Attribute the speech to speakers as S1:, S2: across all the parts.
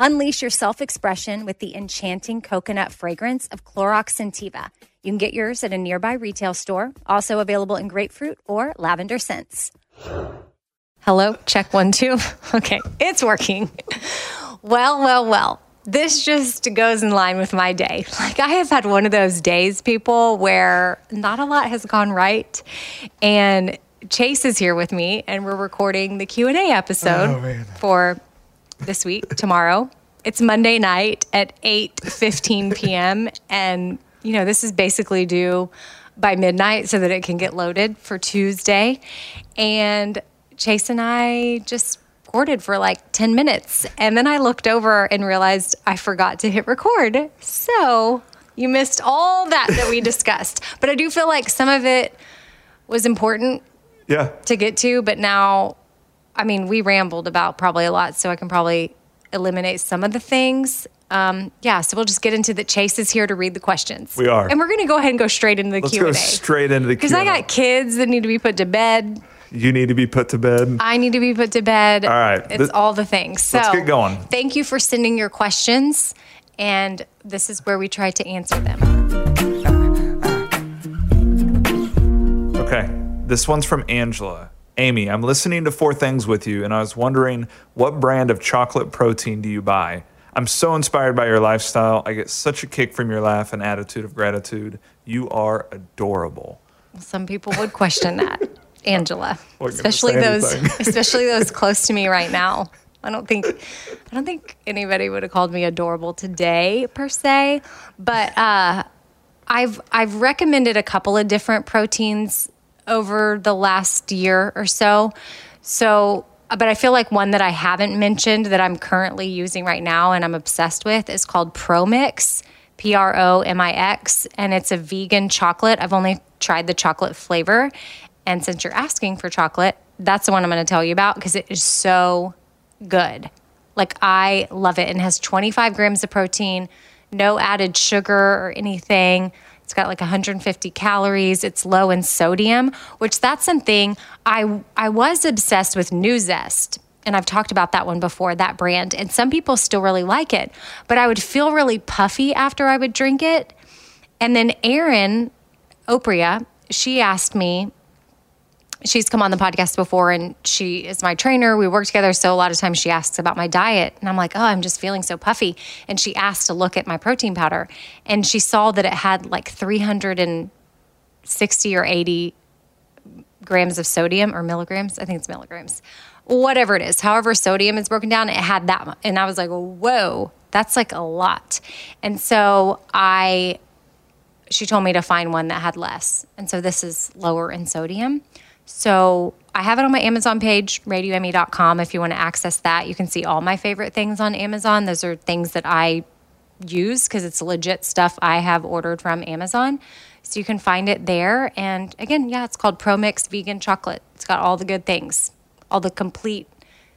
S1: Unleash your self expression with the enchanting coconut fragrance of Clorox Scentiva. You can get yours at a nearby retail store, also available in grapefruit or lavender scents. Hello, check one, two. Okay, it's working. Well, well, well. This just goes in line with my day. Like I have had one of those days, people, where not a lot has gone right. And Chase is here with me and we're recording the Q&A episode
S2: Oh,
S1: for this week, tomorrow. It's Monday night at 8:15 p.m. and you know, this is basically due by midnight so that it can get loaded for Tuesday. And Chase and I just recorded for like 10 minutes. And then I looked over and realized I forgot to hit record. So you missed all that that we discussed. But I do feel like some of it was important
S2: Yeah.
S1: to get to, but now, I mean, we rambled about probably a lot, so I can probably eliminate some of the things. Um, yeah, so we'll just get into the Chase is here to read the questions.
S2: We are.
S1: and we're going to go ahead and go straight into the
S2: Let's
S1: Q
S2: go straight into the
S1: because I got kids that need to be put to bed.
S2: You need to be put to bed.
S1: I need to be put to bed.
S2: All right,
S1: it's
S2: this-
S1: all the things. So
S2: let's get going.
S1: Thank you for sending your questions, and this is where we try to answer them.
S2: Okay. This one's from Angela. Amy, I'm listening to Four Things with you, and I was wondering what brand of chocolate protein do you buy? I'm so inspired by your lifestyle. I get such a kick from your laugh and attitude of gratitude. You are adorable.
S1: Some people would question that, Angela, especially those, especially those close to me right now. I don't think, I don't think anybody would have called me adorable today per se, but uh, I've I've recommended a couple of different proteins over the last year or so. So, uh, but I feel like one that I haven't mentioned that I'm currently using right now and I'm obsessed with is called ProMix. P R O M I X, and it's a vegan chocolate. I've only tried the chocolate flavor. And since you're asking for chocolate, that's the one I'm going to tell you about because it is so good. Like, I love it and has 25 grams of protein, no added sugar or anything. It's got like 150 calories. It's low in sodium, which that's something I I was obsessed with Nuzest and I've talked about that one before, that brand, and some people still really like it. But I would feel really puffy after I would drink it. And then Erin Oprea, she asked me, she's come on the podcast before and she is my trainer. We work together. So a lot of times she asks about my diet. And I'm like, oh, I'm just feeling so puffy. And she asked to look at my protein powder and she saw that it had like 360 or 80 grams of sodium or milligrams. I think it's milligrams. Whatever it is, however sodium is broken down, it had that. And I was like, whoa, that's like a lot. And so I, she told me to find one that had less. And so this is lower in sodium. So I have it on my Amazon page, radioamy.com. If you want to access that, you can see all my favorite things on Amazon. Those are things that I use because it's legit stuff I have ordered from Amazon. So you can find it there. And again, yeah, it's called Pro Mix Vegan Chocolate. It's got all the good things, all the complete,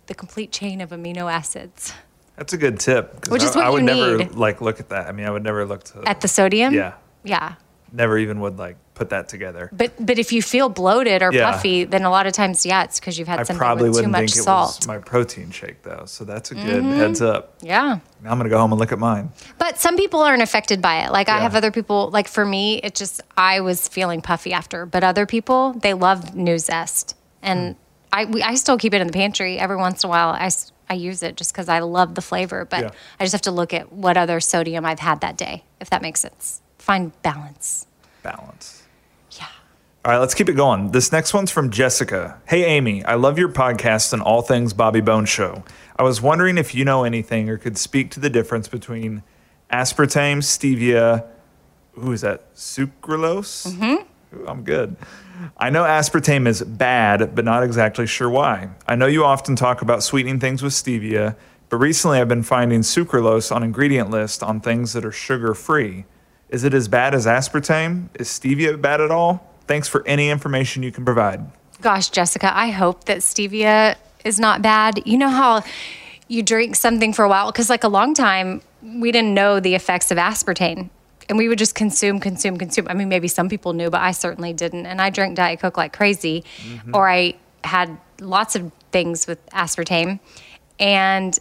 S1: the complete chain of amino acids.
S2: That's a good tip.
S1: Which is
S2: I,
S1: what
S2: I would never
S1: need.
S2: like look at that. I mean, I would never look to
S1: At the sodium?
S2: Yeah.
S1: Yeah.
S2: Never even would like put that together.
S1: But but if you feel bloated or
S2: Yeah.
S1: puffy, then a lot of times, yeah, it's because you've had
S2: I
S1: something
S2: probably
S1: with too much
S2: think
S1: salt. Mm-hmm.
S2: my protein shake though. So that's a good heads up.
S1: yeah.
S2: Now I'm gonna go home and look at mine.
S1: But some people aren't affected by it. Like I have other people, like for me, it just, I was feeling puffy after. But other people, they love Nuzest. And I, we, I still keep it in the pantry. Every once in a while, I I use it just because I love the flavor. But
S2: Yeah.
S1: I just have to look at what other sodium I've had that day, if that makes sense. Find balance.
S2: Balance.
S1: Yeah.
S2: All right, let's keep it going. This next one's from Jessica. Hey, Amy, I love your podcast and all things Bobby Bones Show. I was wondering if you know anything or could speak to the difference between aspartame, stevia, who is that? Sucralose? Mm-hmm. I'm good. I know aspartame is bad, but not exactly sure why. I know you often talk about sweetening things with stevia, but recently I've been finding sucralose on ingredient lists on things that are sugar free. Is it as bad as aspartame? Is stevia bad at all? Thanks for any information you can provide.
S1: Gosh, Jessica, I hope that stevia is not bad. You know how you drink something for a while? Because, like, a long time, we didn't know the effects of aspartame. And we would just consume, consume, consume. I mean, maybe some people knew, but I certainly didn't. And I drank Diet Coke like crazy, mm-hmm. or I had lots of things with aspartame. And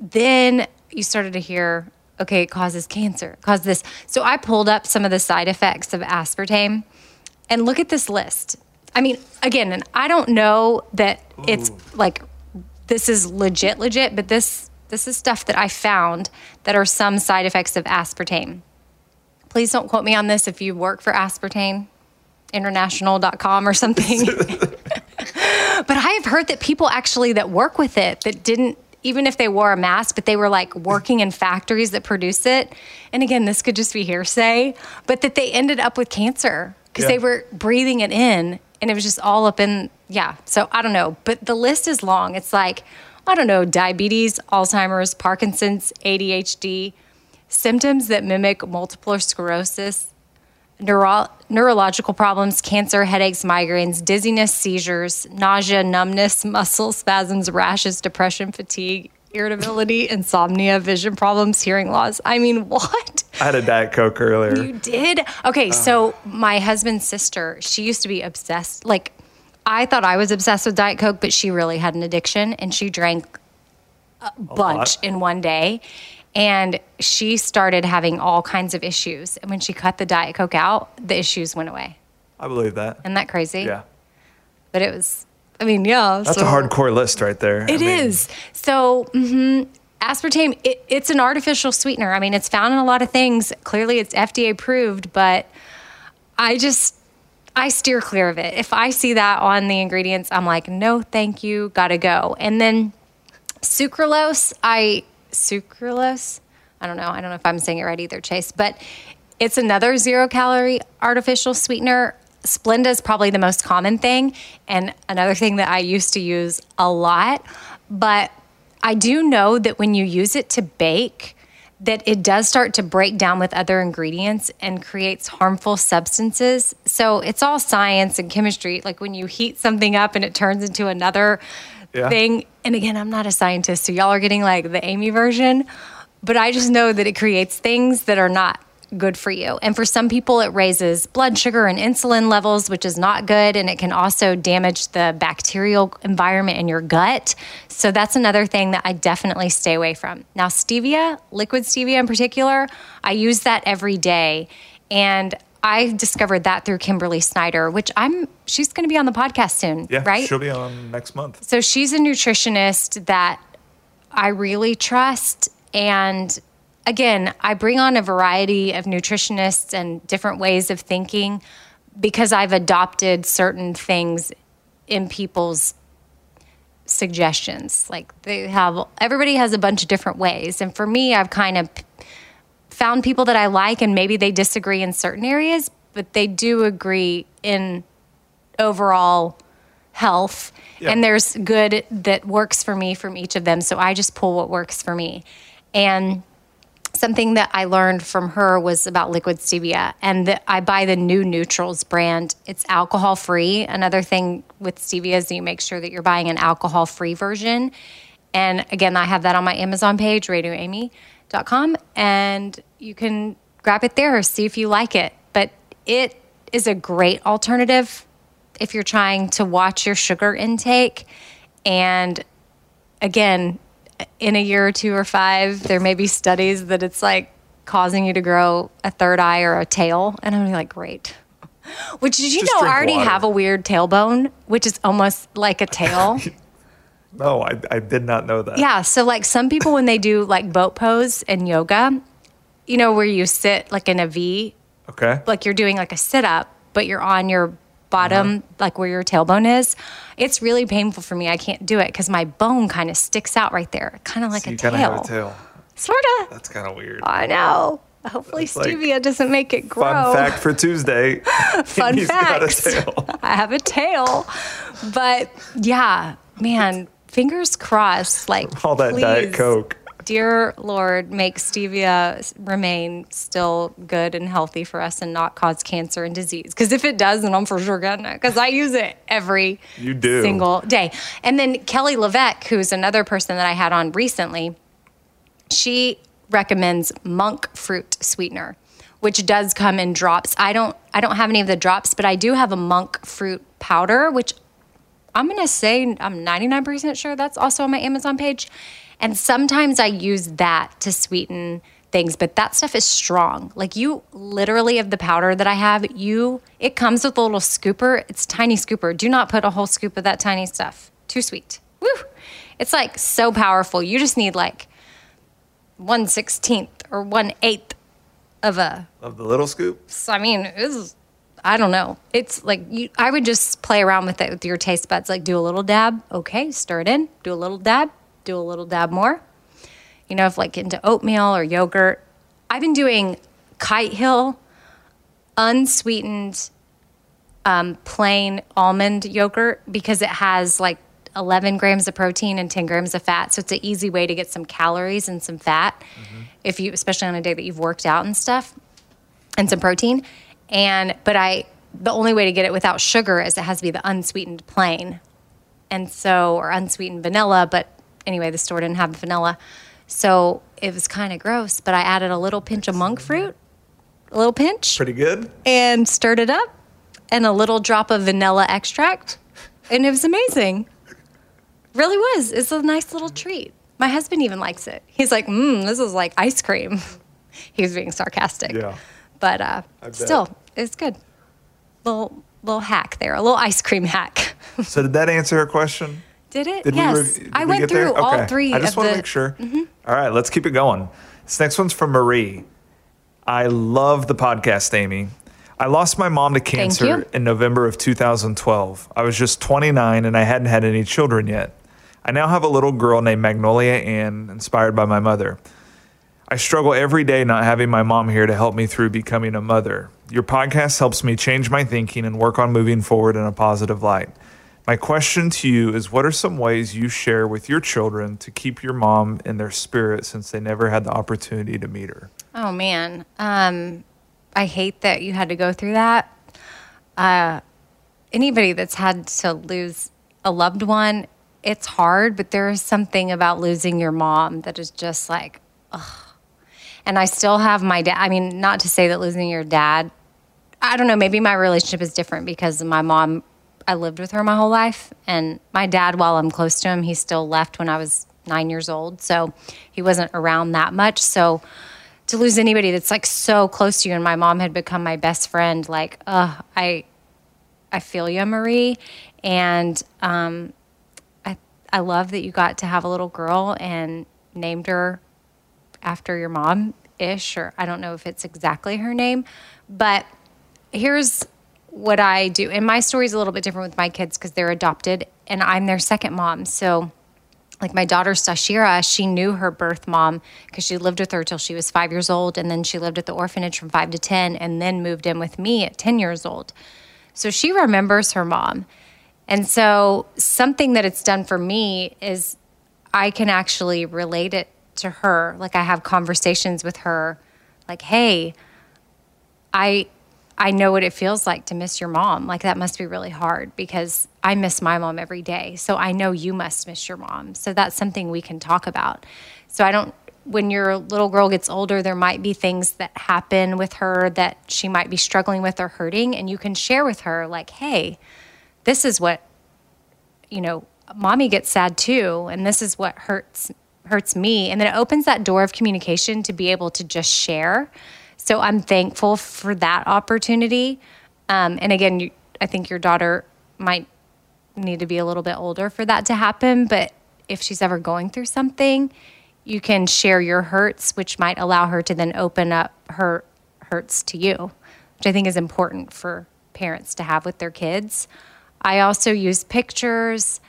S1: then you started to hear, okay, it causes cancer, it causes this. So I pulled up some of the side effects of aspartame and look at this list. I mean, again, and I don't know that it's like this is legit, legit, but this this is stuff that I found that are some side effects of aspartame. Please don't quote me on this if you work for aspartame international.com or something. but I have heard that people actually that work with it that didn't even if they wore a mask, but they were like working in factories that produce it. And again, this could just be hearsay, but that they ended up with cancer because
S2: Yeah.
S1: they were breathing it in and it was just all up in, yeah. So I don't know, but the list is long. It's like, I don't know, diabetes, Alzheimer's, Parkinson's, ADHD, symptoms that mimic multiple sclerosis, neuro- neurological problems, cancer, headaches, migraines, dizziness, seizures, nausea, numbness, muscle spasms, rashes, depression, fatigue, irritability, insomnia, vision problems, hearing loss. I mean, what?
S2: I had a Diet Coke earlier.
S1: You did? Okay, uh. so my husband's sister, she used to be obsessed. Like, I thought I was obsessed with Diet Coke, but she really had an addiction and she drank a bunch
S2: lot.
S1: in one day. And she started having all kinds of issues. And when she cut the Diet Coke out, the issues went away.
S2: I believe that.
S1: Isn't that crazy?
S2: Yeah.
S1: But it was, I mean, yeah.
S2: That's
S1: so-
S2: a hardcore list right there.
S1: It is. So, hmm aspartame, it, it's an artificial sweetener. I mean, it's found in a lot of things. Clearly, it's FDA approved, but I just, I steer clear of it. If I see that on the ingredients, I'm like, no, thank you, gotta go. And then sucralose, I, sucralose, I don't know. I don't know if I'm saying it right either, Chase, but it's another zero calorie artificial sweetener. Splenda is probably the most common thing, and another thing that I used to use a lot. But I do know that when you use it to bake, that it does start to break down with other ingredients and creates harmful substances. So it's all science and chemistry. Like when you heat something up and it turns into another
S2: Yeah.
S1: thing. And again, I'm not a scientist, so y'all are getting like the Amy version, but I just know that it creates things that are not good for you. And for some people, it raises blood sugar and insulin levels, which is not good. And it can also damage the bacterial environment in your gut. So that's another thing that I definitely stay away from. Now, stevia, liquid stevia in particular, I use that every day. And I discovered that through Kimberly Snyder, which I'm, she's going to be on the podcast soon,
S2: Yeah.
S1: right?
S2: She'll be on next month.
S1: So she's a nutritionist that I really trust. And again, I bring on a variety of nutritionists and different ways of thinking. because I've adopted certain things in people's suggestions. Like they have, everybody has a bunch of different ways. And for me, I've kind of found people that I like, and maybe they disagree in certain areas, but they do agree in overall health.
S2: Yeah.
S1: And there's good that works for me from each of them. So I just pull what works for me. And something that I learned from her was about liquid stevia, and that I buy the NuNaturals brand. It's alcohol free. Another thing with stevia is that you make sure that you're buying an alcohol free version. And again, I have that on my Amazon page, radioamy.com, and you can grab it there, or see if you like it. But it is a great alternative if you're trying to watch your sugar intake. And again, in a year or two or five, there may be studies that it's like causing you to grow a third eye or a tail. And I'm like, great. Which did you
S2: Just
S1: know I already
S2: water.
S1: have a weird tailbone, which is almost like a tail.
S2: No, I, I did not know that.
S1: yeah. So like some people when they do like boat pose and yoga, you know, where you sit like in a V,
S2: Okay.
S1: like you're doing like a sit up, but you're on your bottom,
S2: Uh-huh.
S1: like where your tailbone is. It's really painful for me. I can't do it because my bone kind of sticks out right there, kind of like
S2: So
S1: a tail.
S2: kind of have a tail.
S1: Sort of.
S2: That's kind of weird.
S1: I know. Hopefully,
S2: That's like-
S1: stevia doesn't make it grow.
S2: Fun fact for Tuesday.
S1: Fun
S2: He's got a
S1: facts. I have a tail, but yeah, man, fingers crossed. Like
S2: All that Diet Coke.
S1: Dear Lord, make stevia remain still good and healthy for us and not cause cancer and disease. Because if it does, then I'm for sure getting it. Because I use it every
S2: You do.
S1: single day. And then Kelly LeVeque, who's another person that I had on recently, she recommends monk fruit sweetener which does come in drops i don't i don't have any of the drops but i do have a monk fruit powder which i'm going to say i'm 99% sure that's also on my amazon page and sometimes i use that to sweeten things but that stuff is strong like you literally of the powder that i have you it comes with a little scooper it's tiny scooper do not put a whole scoop of that tiny stuff too sweet Woo! it's like so powerful you just need like one sixteenth or one eighth of a.
S2: Of the little scoop.
S1: I mean, it's I don't know. It's like you. I would just play around with it with your taste buds. Like do a little dab, okay, stir it in. Do a little dab, do a little dab more. You know, if like into oatmeal or yogurt. I've been doing Kite Hill unsweetened um, plain almond yogurt because it has like 11 grams of protein and 10 grams of fat. So it's an easy way to get some calories and some fat, if you, especially on a day that you've worked out and stuff, and some protein. And but I, the only way to get it without sugar is it has to be the unsweetened plain, and so or unsweetened vanilla. But anyway, the store didn't have the vanilla, so it was kind of gross. But I added a little pinch of monk fruit, a little pinch
S2: Pretty good.
S1: and stirred it up and a little drop of vanilla extract and it was amazing really was it's a nice little treat my husband even likes it he's like mmm this is like ice cream he was being sarcastic
S2: Yeah.
S1: But uh, still it's good little little hack there a little ice cream hack
S2: So did that answer her question?
S1: did it
S2: Did
S1: yes
S2: we did
S1: i
S2: we
S1: went through all three
S2: I just want
S1: the
S2: to make sure. All right, let's keep it going. This next one's from Marie. I love the podcast, Amy. I lost my mom to cancer in November of 2012. I was just 29 and I hadn't had any children yet. I now have a little girl named Magnolia Ann, inspired by my mother. I struggle every day not having my mom here to help me through becoming a mother. Your podcast helps me change my thinking and work on moving forward in a positive light. My question to you is what are some ways you share with your children to keep your mom in their spirit since they never had the opportunity to meet her?
S1: Oh man, um, I hate that you had to go through that. Uh, anybody that's had to lose a loved one, it's hard, but there is something about losing your mom that is just like, ugh. And I still have my dad. I mean, not to say that losing your dad, I don't know, maybe my relationship is different because my mom, I lived with her my whole life. And my dad, while I'm close to him, he still left when I was nine years old. So he wasn't around that much. So to lose anybody that's like so close to you, and my mom had become my best friend, like, uh, I, I feel you, Marie. And um, I, I love that you got to have a little girl and named her after your mom ish, or I don't know if it's exactly her name, but here's what I do, and my story is a little bit different with my kids because they're adopted and I'm their second mom. So, like my daughter Stashira, she knew her birth mom because she lived with her till she was five years old. And then she lived at the orphanage from five to 10 and then moved in with me at 10 years old. So she remembers her mom. And so, something that it's done for me is I can actually relate it to her. Like, I have conversations with her, like, hey, I I know what it feels like to miss your mom. Like that must be really hard because I miss my mom every day. So I know you must miss your mom. So that's something we can talk about. So I don't when your little girl gets older, there might be things that happen with her that she might be struggling with or hurting and you can share with her like, "Hey, this is what you know, mommy gets sad too and this is what hurts hurts me." And then it opens that door of communication to be able to just share so I'm thankful for that opportunity. Um, and again, you, I think your daughter might need to be a little bit older for that to happen. But if she's ever going through something, you can share your hurts, which might allow her to then open up her hurts to you, which I think is important for parents to have with their kids. I also use pictures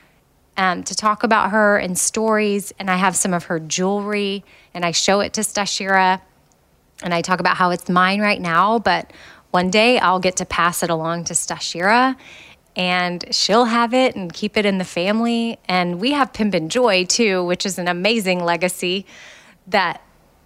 S1: um, to talk about her and stories, and I have some of her jewelry, and I show it to Stashira and I talk about how it's mine right now, but one day I'll get to pass it along to Stashira and she'll have it and keep it in the family. And we have Pimp and Joy too, which is an amazing legacy that,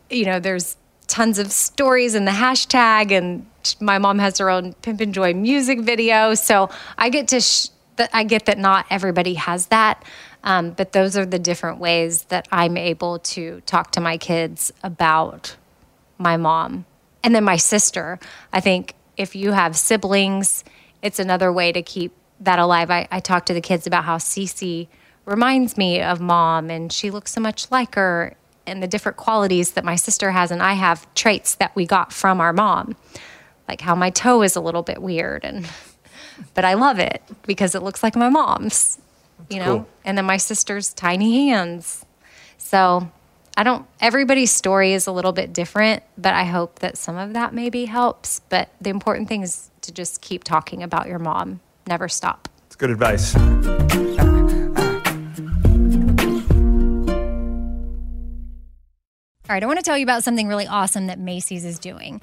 S1: you know, there's tons of stories in the hashtag and my mom has her own Pimp and Joy music video. So I get to, sh- that I get that not everybody has that. Um, but those are the different ways that I'm able to talk to my kids about my mom. And then my sister. I think if you have siblings, it's another way to keep that alive. I, I talk to the kids about how Cece reminds me of mom and she looks so much like her and the different qualities that my sister has and I have traits that we got from our mom. Like how my toe is a little bit weird and but I love it because it looks like my mom's, you know. Cool. And then my sister's tiny hands. So I don't, everybody's story is a little bit different, but I hope that some of that maybe helps. But the important thing is to just keep talking about your mom, never stop.
S2: It's good advice.
S1: All right, I want to tell you about something really awesome that Macy's is doing.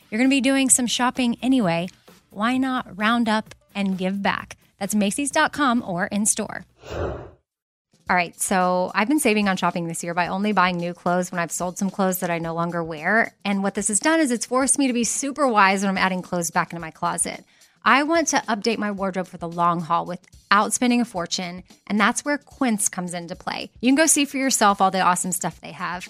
S1: You're going to be doing some shopping anyway. Why not round up and give back? That's Macy's.com or in store. All right, so I've been saving on shopping this year by only buying new clothes when I've sold some clothes that I no longer wear. And what this has done is it's forced me to be super wise when I'm adding clothes back into my closet. I want to update my wardrobe for the long haul without spending a fortune, and that's where Quince comes into play. You can go see for yourself all the awesome stuff they have.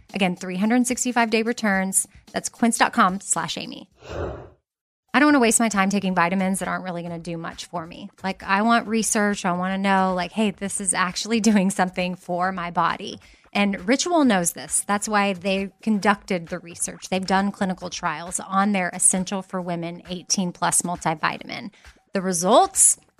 S1: Again, 365 day returns. That's quince.com slash Amy. I don't want to waste my time taking vitamins that aren't really going to do much for me. Like, I want research. I want to know, like, hey, this is actually doing something for my body. And Ritual knows this. That's why they conducted the research. They've done clinical trials on their Essential for Women 18 Plus multivitamin. The results?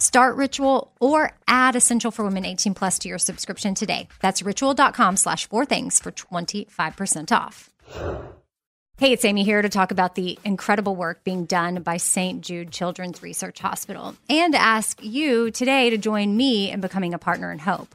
S1: Start Ritual or add Essential for Women 18 plus to your subscription today. That's ritual.com slash four things for 25% off. Hey, it's Amy here to talk about the incredible work being done by St. Jude Children's Research Hospital and ask you today to join me in becoming a partner in hope.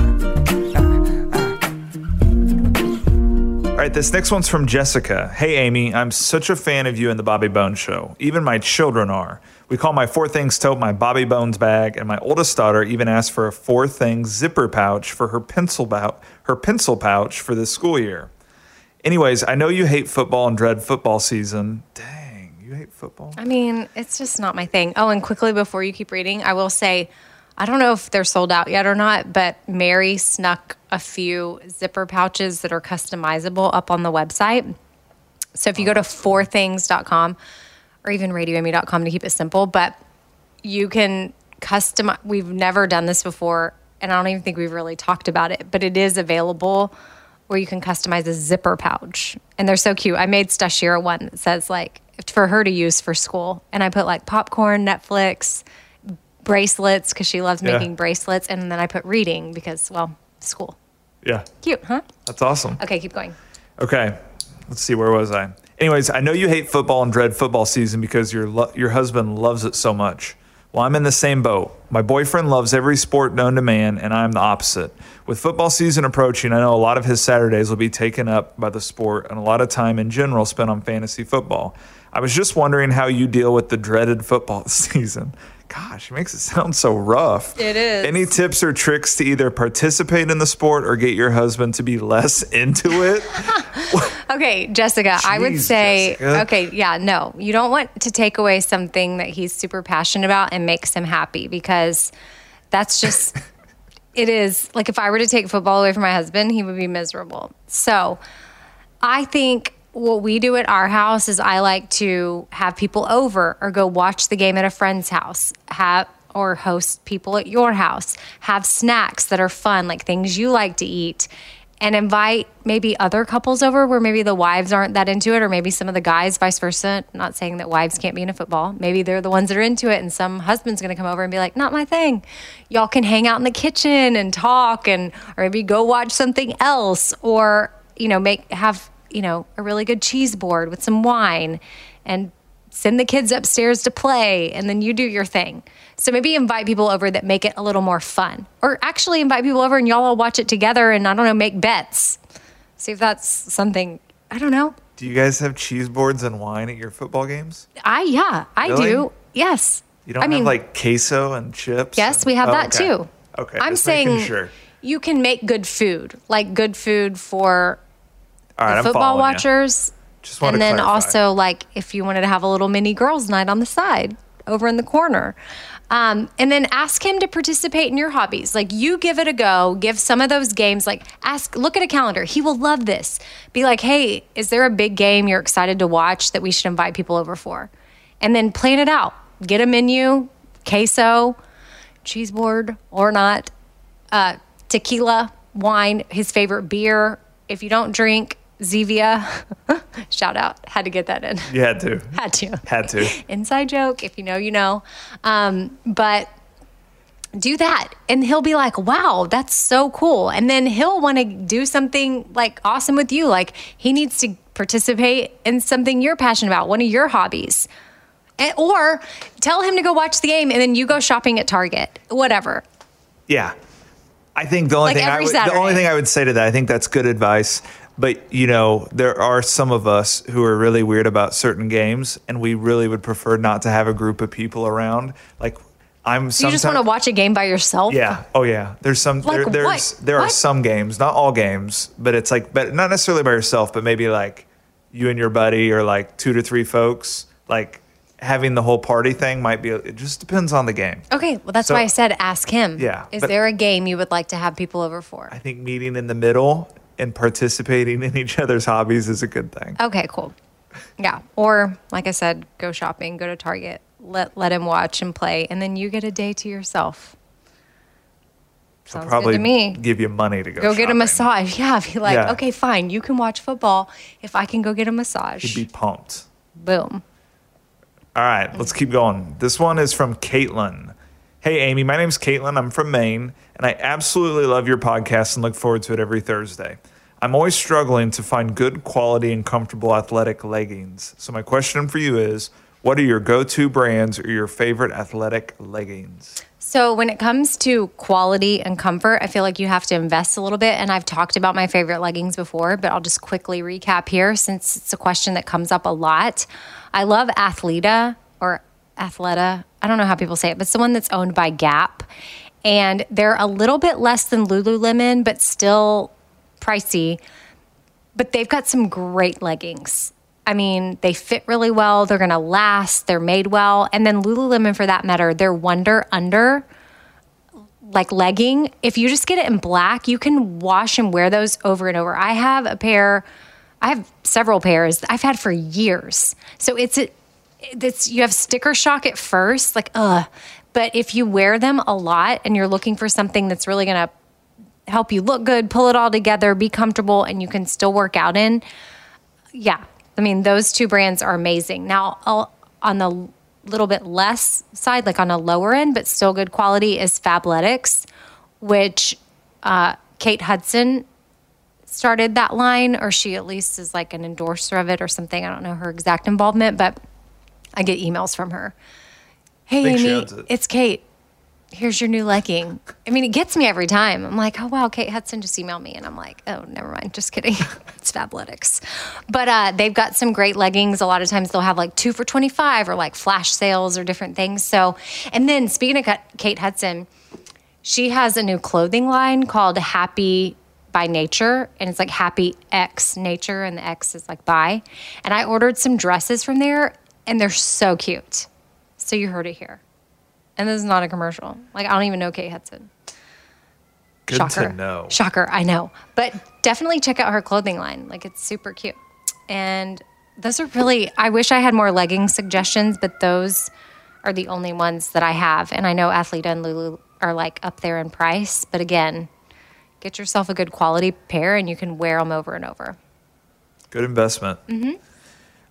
S2: right, this next one's from Jessica. Hey, Amy, I'm such a fan of you and the Bobby Bones Show. Even my children are. We call my Four Things tote my Bobby Bones bag, and my oldest daughter even asked for a Four Things zipper pouch for her pencil bout, her pencil pouch for this school year. Anyways, I know you hate football and dread football season. Dang, you hate football?
S3: I mean, it's just not my thing. Oh, and quickly before you keep reading, I will say I don't know if they're sold out yet or not, but Mary snuck a few zipper pouches that are customizable up on the website. So if you go to fourthings.com or even radioamy.com to keep it simple, but you can customize. We've never done this before, and I don't even think we've really talked about it, but it is available where you can customize a zipper pouch. And they're so cute. I made Stashira one that says, like, for her to use for school. And I put like popcorn, Netflix, bracelets because she loves
S2: Yeah.
S3: making bracelets, and then I put reading because well, school.
S2: Yeah,
S3: Cute, huh?
S2: that's awesome.
S3: Okay, keep going.
S2: Okay, let's see. Where was I? Anyways, I know you hate football and dread football season because your lo- your husband loves it so much. Well, I'm in the same boat. My boyfriend loves every sport known to man, and I'm the opposite. With football season approaching, I know a lot of his Saturdays will be taken up by the sport and a lot of time in general spent on fantasy football. I was just wondering how you deal with the dreaded football season. Gosh, it makes it sound so rough.
S3: It is.
S2: Any tips or tricks to either participate in the sport or get your husband to be less into it?
S3: Okay, Jessica, I would say,
S2: Jessica.
S3: okay, yeah, no, you don't want to take away something that he's super passionate about and makes him happy because that's just, it is like if I were to take football away from my husband, he would be miserable. So I think what we do at our house is I like to have people over or go watch the game at a friend's house, have or host people at your house, have snacks that are fun, like things you like to eat, and invite maybe other couples over where maybe the wives aren't that into it, or maybe some of the guys, vice versa. Not saying that wives can't be into football. Maybe they're the ones that are into it, and some husband's gonna come over and be like, not my thing. Y'all can hang out in the kitchen and talk, and or maybe go watch something else, or you know, make have you know, a really good cheese board with some wine and
S1: send the kids upstairs to play and then you do your thing. So maybe invite people over that make it a little more fun. Or actually invite people over and y'all all watch it together and I don't know, make bets. See if that's something, I don't know.
S2: Do you guys have cheese boards and wine at your football games?
S1: I, yeah, I
S2: Really?
S1: do. Yes.
S2: You don't
S1: I mean,
S2: have like queso and chips?
S1: yes,
S2: and-
S1: we have
S2: Oh,
S1: that
S2: okay.
S1: too.
S2: Okay.
S1: I'm saying
S2: Sure.
S1: you can make good food, like good food for
S2: All right,
S1: the
S2: I'm
S1: football watchers.
S2: Just wanted
S1: and
S2: to
S1: then
S2: clarify.
S1: also like if you wanted to have a little mini girls night on the side over in the corner um, and then ask him to participate in your hobbies like you give it a go give some of those games like ask look at a calendar he will love this be like hey is there a big game you're excited to watch that we should invite people over for and then plan it out get a menu queso cheese board or not uh, tequila, wine, his favorite beer. If you don't drink, Zevia. Shout out. Had to get that in.
S2: You had to.
S1: Had to.
S2: Had to.
S1: Inside joke. If you know, you know. Um, but do that. And he'll be like, wow, that's so cool. And then he'll want to do something like awesome with you. Like he needs to participate in something you're passionate about, one of your hobbies. And, or tell him to go watch the game and then you go shopping at Target, whatever.
S2: Yeah. I think the only
S1: Like
S2: thing I would, the only thing I would say to that, I think that's good advice. But you know, there are some of us who are really weird about certain games, and we really would prefer not to have a group of people around. Like I'm.
S1: So You just want to watch a game by yourself?
S2: Yeah. Oh yeah. There's some.
S1: Like
S2: there, there's
S1: what?
S2: there are
S1: What?
S2: some games, not all games, but it's like, but not necessarily by yourself, but maybe like you and your buddy or like two to three folks. Like having the whole party thing might be. It just depends on the game.
S1: Okay, well, that's
S2: So-
S1: why I said ask him.
S2: Yeah,
S1: Is there a game you would like to have people over for?
S2: I think meeting in the middle and participating in each other's hobbies is a good thing.
S1: Okay, cool. Yeah. Or, like I said, go shopping, go to Target, let, let him watch and play, and then you get a day to yourself. Sounds
S2: probably
S1: good to me.
S2: give you money to go.
S1: Go get a massage. Yeah, be like,
S2: Yeah.
S1: okay, fine. You can watch football if I can go get a massage.
S2: He'd be pumped.
S1: Boom.
S2: All right, let's keep going. This one is from Caitlin. Hey, Amy, my name's Caitlin. I'm from Maine, and I absolutely love your podcast and look forward to it every Thursday. I'm always struggling to find good quality and comfortable athletic leggings. So, my question for you is what are your go to brands or your favorite athletic leggings?
S1: So, when it comes to quality and comfort, I feel like you have to invest a little bit. And I've talked about my favorite leggings before, but I'll just quickly recap here since it's a question that comes up a lot. I love Athleta or Athleta. I don't know how people say it, but it's the one that's owned by Gap. And they're a little bit less than Lululemon, but still pricey. But they've got some great leggings. I mean, they fit really well. They're going to last. They're made well. And then Lululemon, for that matter, their Wonder Under like legging. If you just get it in black, you can wash and wear those over and over. I have a pair. I have several pairs I've had for years. So it's a, it's you have sticker shock at first, like ugh. But if you wear them a lot and you're looking for something that's really going to help you look good, pull it all together, be comfortable, and you can still work out in. Yeah, I mean those two brands are amazing. Now I'll, on the little bit less side, like on a lower end, but still good quality, is Fabletics, which uh, Kate Hudson started that line, or she at least is like an endorser of it or something. I don't know her exact involvement, but I get emails from her. Hey, Amy,
S2: it.
S1: it's Kate. Here's your new legging. I mean, it gets me every time. I'm like, oh wow, Kate Hudson just emailed me, and I'm like, oh, never mind, just kidding. it's Fabletics, but uh, they've got some great leggings. A lot of times they'll have like two for twenty five or like flash sales or different things. So, and then speaking of Kate Hudson, she has a new clothing line called Happy by Nature, and it's like Happy X Nature, and the X is like by. And I ordered some dresses from there, and they're so cute. So you heard it here. And this is not a commercial. Like I don't even know Kate Hudson.
S2: Good
S1: Shocker.
S2: to know.
S1: Shocker, I know. But definitely check out her clothing line. Like it's super cute. And those are really I wish I had more legging suggestions, but those are the only ones that I have. And I know Athleta and Lulu are like up there in price, but again, get yourself a good quality pair and you can wear them over and over.
S2: Good investment. Mm-hmm.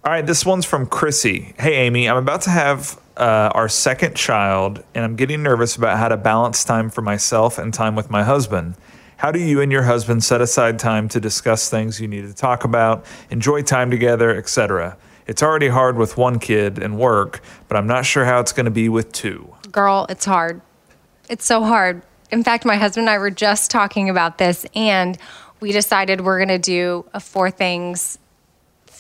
S2: right, this one's from Chrissy. Hey, Amy, I'm about to have uh, our second child, and I'm getting nervous about how to balance time for myself and time with my husband. How do you and your husband set aside time to discuss things you need to talk about, enjoy time together, etc.? It's already hard with one kid and work, but I'm not sure how it's going to be with two.
S1: Girl, it's hard. It's so hard. In fact, my husband and I were just talking about this, and we decided we're going to do a four things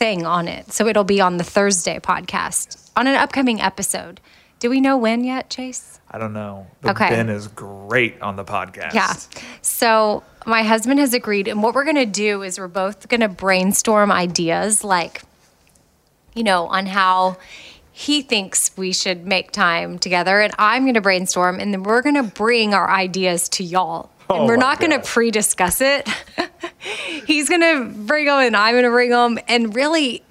S1: thing on it. So it'll be on the Thursday podcast on an upcoming episode. Do we know when yet, Chase?
S2: I don't know. But
S1: Okay.
S2: Ben is great on the podcast.
S1: Yeah. So my husband has agreed, and what we're going to do is we're both going to brainstorm ideas, like, you know, on how he thinks we should make time together, and I'm going to brainstorm, and then we're going to bring our ideas to y'all. Oh and
S2: Oh
S1: we're not going to pre discuss it. He's going to bring them, and I'm going to bring them. And really,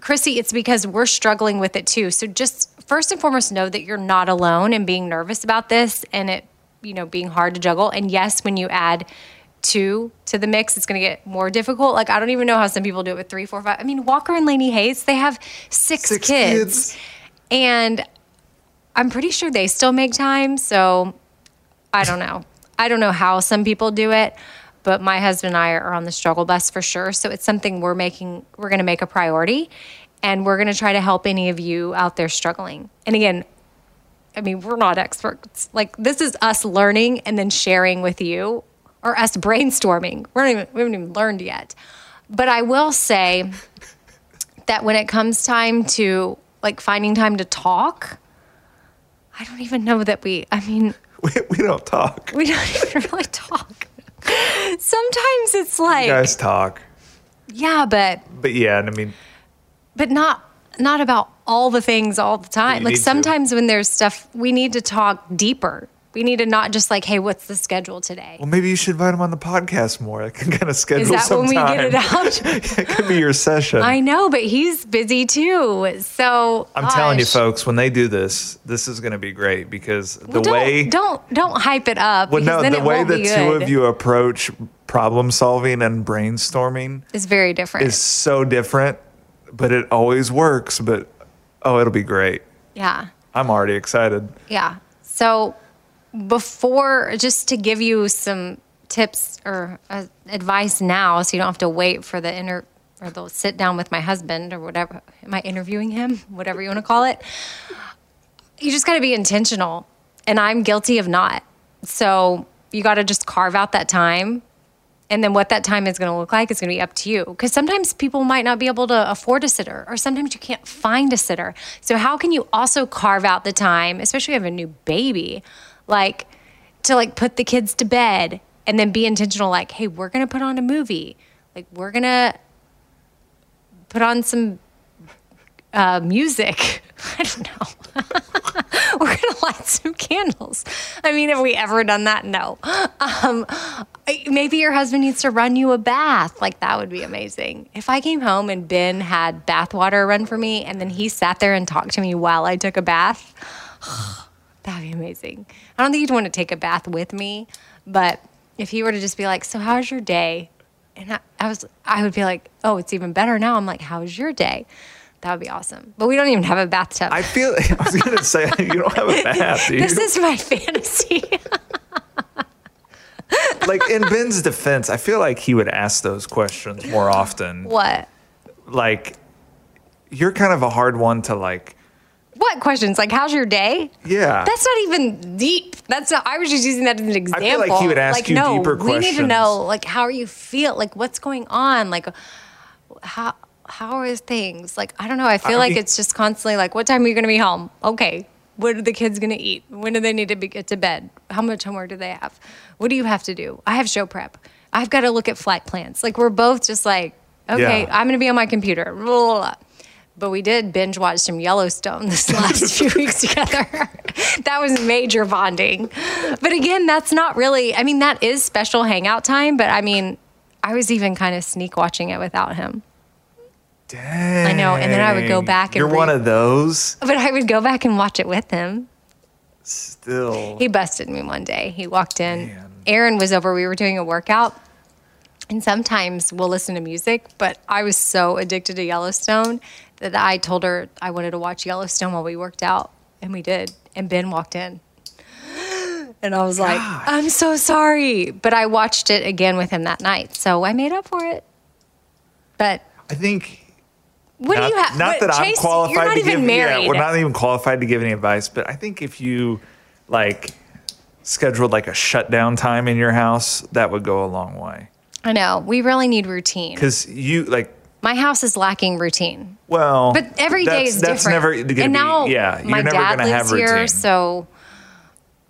S1: Chrissy, it's because we're struggling with it too. So just first and foremost, know that you're not alone in being nervous about this and it, you know, being hard to juggle. And yes, when you add two to the mix, it's going to get more difficult. Like I don't even know how some people do it with three, four, five. I mean, Walker and Laney Hayes, they have six,
S2: Six
S1: kids,
S2: kids.
S1: and I'm pretty sure they still make time. So I don't know. I don't know how some people do it, but my husband and I are on the struggle bus for sure. So it's something we're making, we're going to make a priority and we're going to try to help any of you out there struggling. And again, I mean, we're not experts. Like this is us learning and then sharing with you or us brainstorming. We're not even, we haven't even learned yet. But I will say that when it comes time to like finding time to talk, I don't even know that we, I mean,
S2: We, we don't talk.
S1: we don't even really talk. Sometimes it's like,
S2: You guys talk.
S1: yeah, but
S2: But yeah, and I mean,
S1: but not not about all the things all the time. Like
S2: need to.
S1: sometimes when there's stuff, we need to talk deeper. We need to not just like, hey, what's the schedule today?
S2: well, maybe you should invite him on the podcast more. I can kind of schedule
S1: Is that when we get it out?
S2: it could be your session.
S1: I know, but he's busy too. So
S2: I'm telling you, folks, when they do this, this is going to be great because the
S1: Well, don't,
S2: way,
S1: don't don't hype it up.
S2: well, no, the way the two of you approach problem solving and brainstorming
S1: is very different.
S2: is so different, but it always works. But oh, it'll be great.
S1: yeah.
S2: I'm already excited.
S1: Yeah. So before, just to give you some tips or uh, advice now, so you don't have to wait for the inter or the sit down with my husband or whatever. Am I interviewing him? Whatever you want to call it. You just got to be intentional, and I'm guilty of not. So you got to just carve out that time. And then what that time is going to look like is going to be up to you. Because sometimes people might not be able to afford a sitter, or sometimes you can't find a sitter. So, how can you also carve out the time, especially if you have a new baby, like to like put the kids to bed and then be intentional, like, hey, we're to put on a movie. Like, we're to put on some uh, music. I don't know. We're gonna light some candles. I mean, have we ever done that? No. Um, maybe your husband needs to run you a bath. Like that would be amazing. If I came home and Ben had bath water run for me, and then he sat there and talked to me while I took a bath, that'd be amazing. I don't think he'd want to take a bath with me, but if he were to just be like, "So how's your day?" and I, I was, I would be like, "Oh, it's even better now." I'm like, "How's your day?" That would be awesome. But we don't even have a bathtub.
S2: I feel. I was going to say you don't have a bath,
S1: this is my fantasy.
S2: like in Ben's defense, I feel like he would ask those questions more often.
S1: what?
S2: Like, you're kind of a hard one to like.
S1: What questions? Like, how's your day?
S2: Yeah.
S1: That's not even deep. That's not, I was just using that as an example.
S2: I feel like he would ask
S1: like,
S2: you
S1: no,
S2: deeper
S1: we need to know, like, how are you feel? Like, what's going on? Like, how how are things? Like, I don't know. I feel
S2: I
S1: like
S2: mean-
S1: it's just constantly like, what time are you going to be home? Okay. What are the kids going to eat? When do they need to be, get to bed? How much homework do they have? What do you have to do? I have show prep. I've got to look at flight plans. Like, we're both just like, okay,
S2: Yeah.
S1: I'm going to be on my computer. Blah, blah, blah. But we did binge watch some Yellowstone this last few weeks together. that was major bonding. But again, that's not really, I mean, that is special hangout time. But I mean, I was even kind of sneak watching it without him.
S2: Dang.
S1: I know, and then I would go back and
S2: You're
S1: read-
S2: one of those.
S1: But I would go back and watch it with him.
S2: Still.
S1: He busted me one day. He walked in.
S2: Man.
S1: Erin was over. We were doing a workout. And sometimes we'll listen to music, but I was so addicted to Yellowstone that I told her I wanted to watch Yellowstone while we worked out. And we did. And Ben walked in. And I was like,
S2: Gosh.
S1: I'm so sorry. But I watched it again with him that night. So I made up for it. But
S2: I think
S1: What
S2: not,
S1: do you have?
S2: Not that I'm qualified
S1: You're not
S2: to
S1: even
S2: give.
S1: married.
S2: Yeah, we're not even qualified to give any advice. But I think if you like scheduled like a shutdown time in your house, that would go a long way.
S1: I know. We really need routine.
S2: Because you like,
S1: My house is lacking routine.
S2: well,
S1: But every day is
S2: that's
S1: different.
S2: never gonna
S1: and now
S2: be. Yeah,
S1: my
S2: you're never
S1: dad lives
S2: have routine.
S1: here, so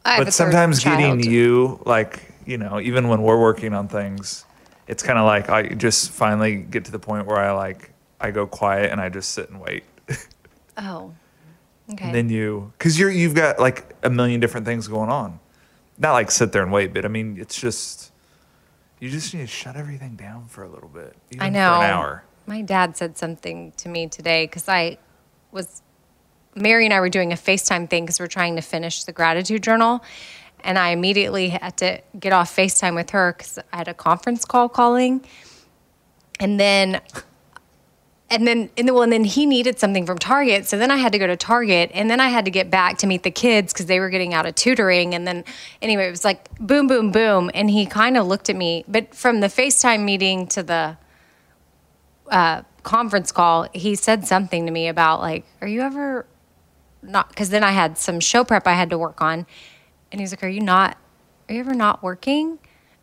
S1: I
S2: but sometimes getting you like you know even when we're working on things it's kind of like i just finally get to the point where i like i go quiet and i just sit and wait
S1: Oh, okay.
S2: and then you because you're you've got like a million different things going on not like sit there and wait but i mean it's just you just need to shut everything down for a little bit even
S1: I know.
S2: for an hour
S1: My dad said something to me today because I was, Mary and I were doing a FaceTime thing because we're trying to finish the gratitude journal. And I immediately had to get off FaceTime with her because I had a conference call calling. And then, and then, and then, well, and then he needed something from Target. So then I had to go to Target and then I had to get back to meet the kids because they were getting out of tutoring. And then, anyway, it was like boom, boom, boom. And he kind of looked at me, but from the FaceTime meeting to the, Uh, conference call, he said something to me about like, "Are you ever not?" Because then I had some show prep I had to work on, and he's like, "Are you not? Are you ever not working?"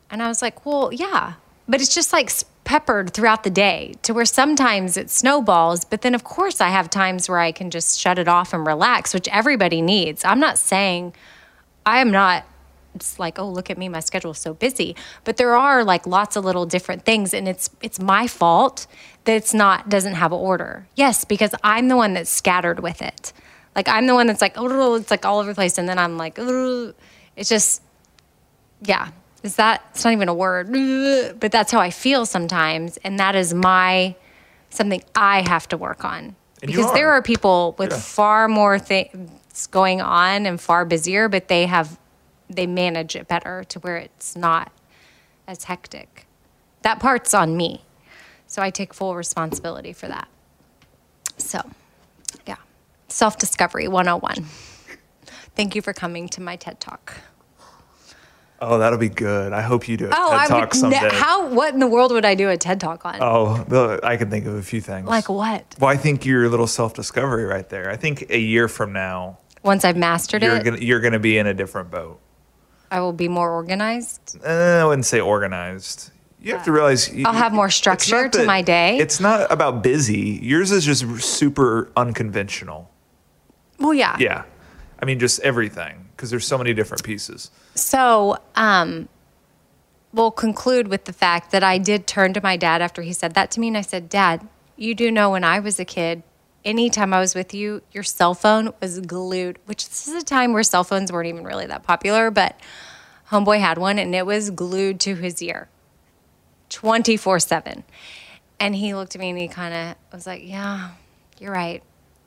S1: And I was like, "Well, yeah, but it's just like peppered throughout the day to where sometimes it snowballs, but then of course I have times where I can just shut it off and relax, which everybody needs. I'm not saying I am not it's like oh look at me my schedule's so busy. But there are like lots of little different things and it's it's my fault that it's not doesn't have an order. Yes because i'm the one that's scattered with it. Like i'm the one that's like oh it's like all over the place and then i'm like oh it's just yeah. Is that it's not even a word. But that's how i feel sometimes and that is my something i have to work on.
S2: And
S1: because there
S2: are.
S1: are people with
S2: Yeah.
S1: far more things going on and far busier but they have they manage it better to where it's not as hectic that part's on me so i take full responsibility for that so yeah self-discovery 101 thank you for coming to my ted talk
S2: oh that'll be good i hope you do a
S1: Oh,
S2: TED
S1: I
S2: talk
S1: would.
S2: someday
S1: how? What in the world would I do a TED talk on?
S2: oh i can think of a few things
S1: Like what?
S2: well i think your little self-discovery right there i think a year from now
S1: Once I've mastered
S2: you're
S1: it,
S2: gonna you're gonna be in a different boat.
S1: I will be more organized.
S2: Uh, I wouldn't say organized. You have to realize you,
S1: I'll have more structure to
S2: that-
S1: my day.
S2: It's not about busy. Yours is just super unconventional.
S1: Well, yeah.
S2: Yeah, I mean just everything because there's so many different pieces.
S1: So, um, we'll conclude with the fact that I did turn to my dad after he said that to me, and I said, "Dad, you do know when I was a kid." Anytime I was with you, your cell phone was glued, which this is a time where cell phones weren't even really that popular, but Homeboy had one and it was glued to his ear 24 7. And he looked at me and he kind of was like, Yeah, you're right.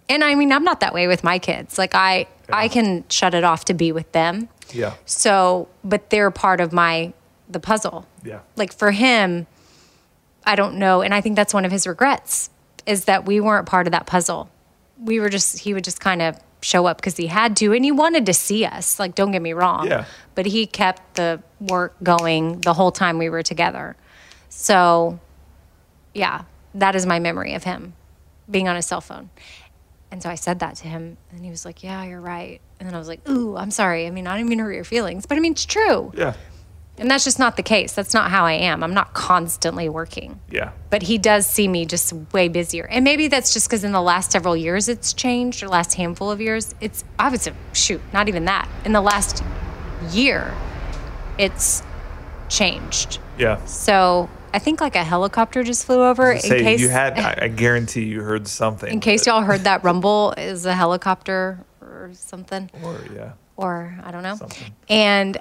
S1: And I mean, I'm not that way with my kids. Like, I, I can shut it off to be with them.
S2: Yeah,
S1: So, but they're part of my the puzzle.
S2: yeah,
S1: Like for him, I don't know, and I think that's one of his regrets is that we weren't part of that puzzle. We were just he would just kind of show up because he had to and he wanted to see us. Like don't get me wrong.
S2: Yeah.
S1: But he kept the work going the whole time we were together. So, yeah, that is my memory of him being on his cell phone. And so I said that to him, and he was like, "Yeah, you're right." And then I was like, "Ooh, I'm sorry. I mean, I didn't mean to hurt your feelings, but I mean, it's true."
S2: yeah,
S1: And that's just not the case. That's not how I am. I'm not constantly working.
S2: yeah.
S1: But he does see me just way busier. And maybe that's just because in the last several years it's changed, or last handful of years. It's, I would say, shoot, not even that. In the last year, it's changed.
S2: Yeah.
S1: So I think like a helicopter just flew over. In
S2: Say
S1: case
S2: you had, I, I guarantee you heard something.
S1: in case
S2: but-
S1: y'all heard that rumble is a helicopter or something
S2: Or yeah,
S1: or I don't know.
S2: Something.
S1: And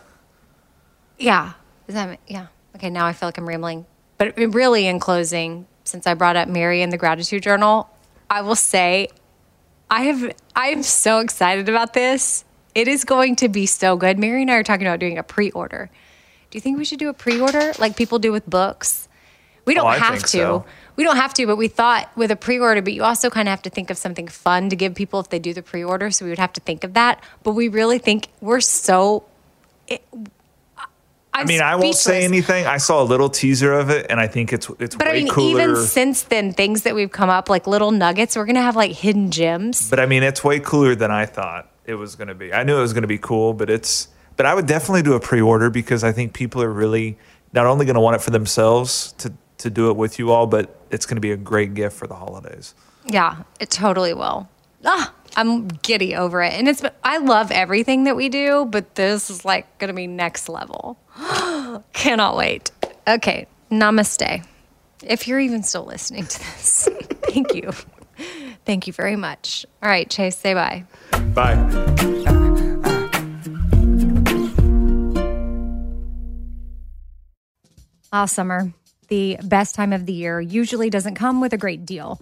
S1: yeah, is that yeah? Okay, now I feel like I'm rambling. But really, in closing, since I brought up Mary and the gratitude journal, I will say, I have I am so excited about this. It is going to be so good. Mary and I are talking about doing a pre-order. Do you think we should do a pre-order like people do with books? We don't
S2: Oh,
S1: have to.
S2: so.
S1: We don't have to, but we thought with a pre-order, but you also kind of have to think of something fun to give people if they do the pre-order. So we would have to think of that. But we really think we're so. It,
S3: I'm
S2: I mean, I won't say anything. I saw a little teaser of it, and I think it's it's
S3: But
S2: way
S3: I mean,
S2: cooler.
S3: even since then, things that we've come up like little nuggets, we're gonna have like hidden gems.
S2: but I mean, it's way cooler than I thought it was going to be. I knew it was going to be cool, but it's. But I would definitely do a pre-order because I think people are really not only going to want it for themselves to to do it with you all, but it's going to be a great gift for the holidays.
S3: Yeah, it totally will. Ah, I'm giddy over it, and it's. I love everything that we do, but this is like gonna be next level. Cannot wait. Okay, namaste. If you're even still listening to this, thank you. Thank you very much. All right, Chase, say bye.
S2: Bye.
S1: Ah, summer, the best time of the year, usually doesn't come with a great deal.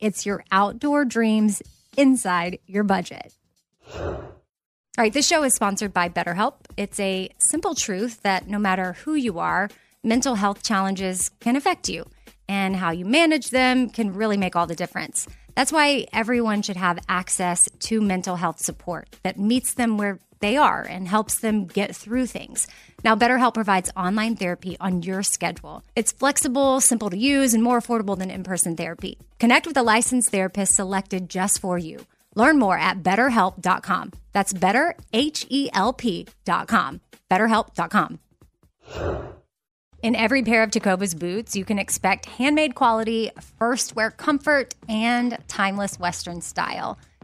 S1: It's your outdoor dreams inside your budget. All right, this show is sponsored by BetterHelp. It's a simple truth that no matter who you are, mental health challenges can affect you, and how you manage them can really make all the difference. That's why everyone should have access to mental health support that meets them where they are and helps them get through things. Now, BetterHelp provides online therapy on your schedule. It's flexible, simple to use, and more affordable than in person therapy. Connect with a licensed therapist selected just for you. Learn more at betterhelp.com. That's better, H E L P.com. BetterHelp.com. In every pair of Tecovas boots, you can expect handmade quality, first wear comfort, and timeless Western style.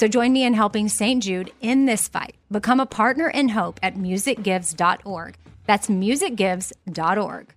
S1: So join me in helping St. Jude in this fight. Become a partner in hope at musicgives.org. That's musicgives.org.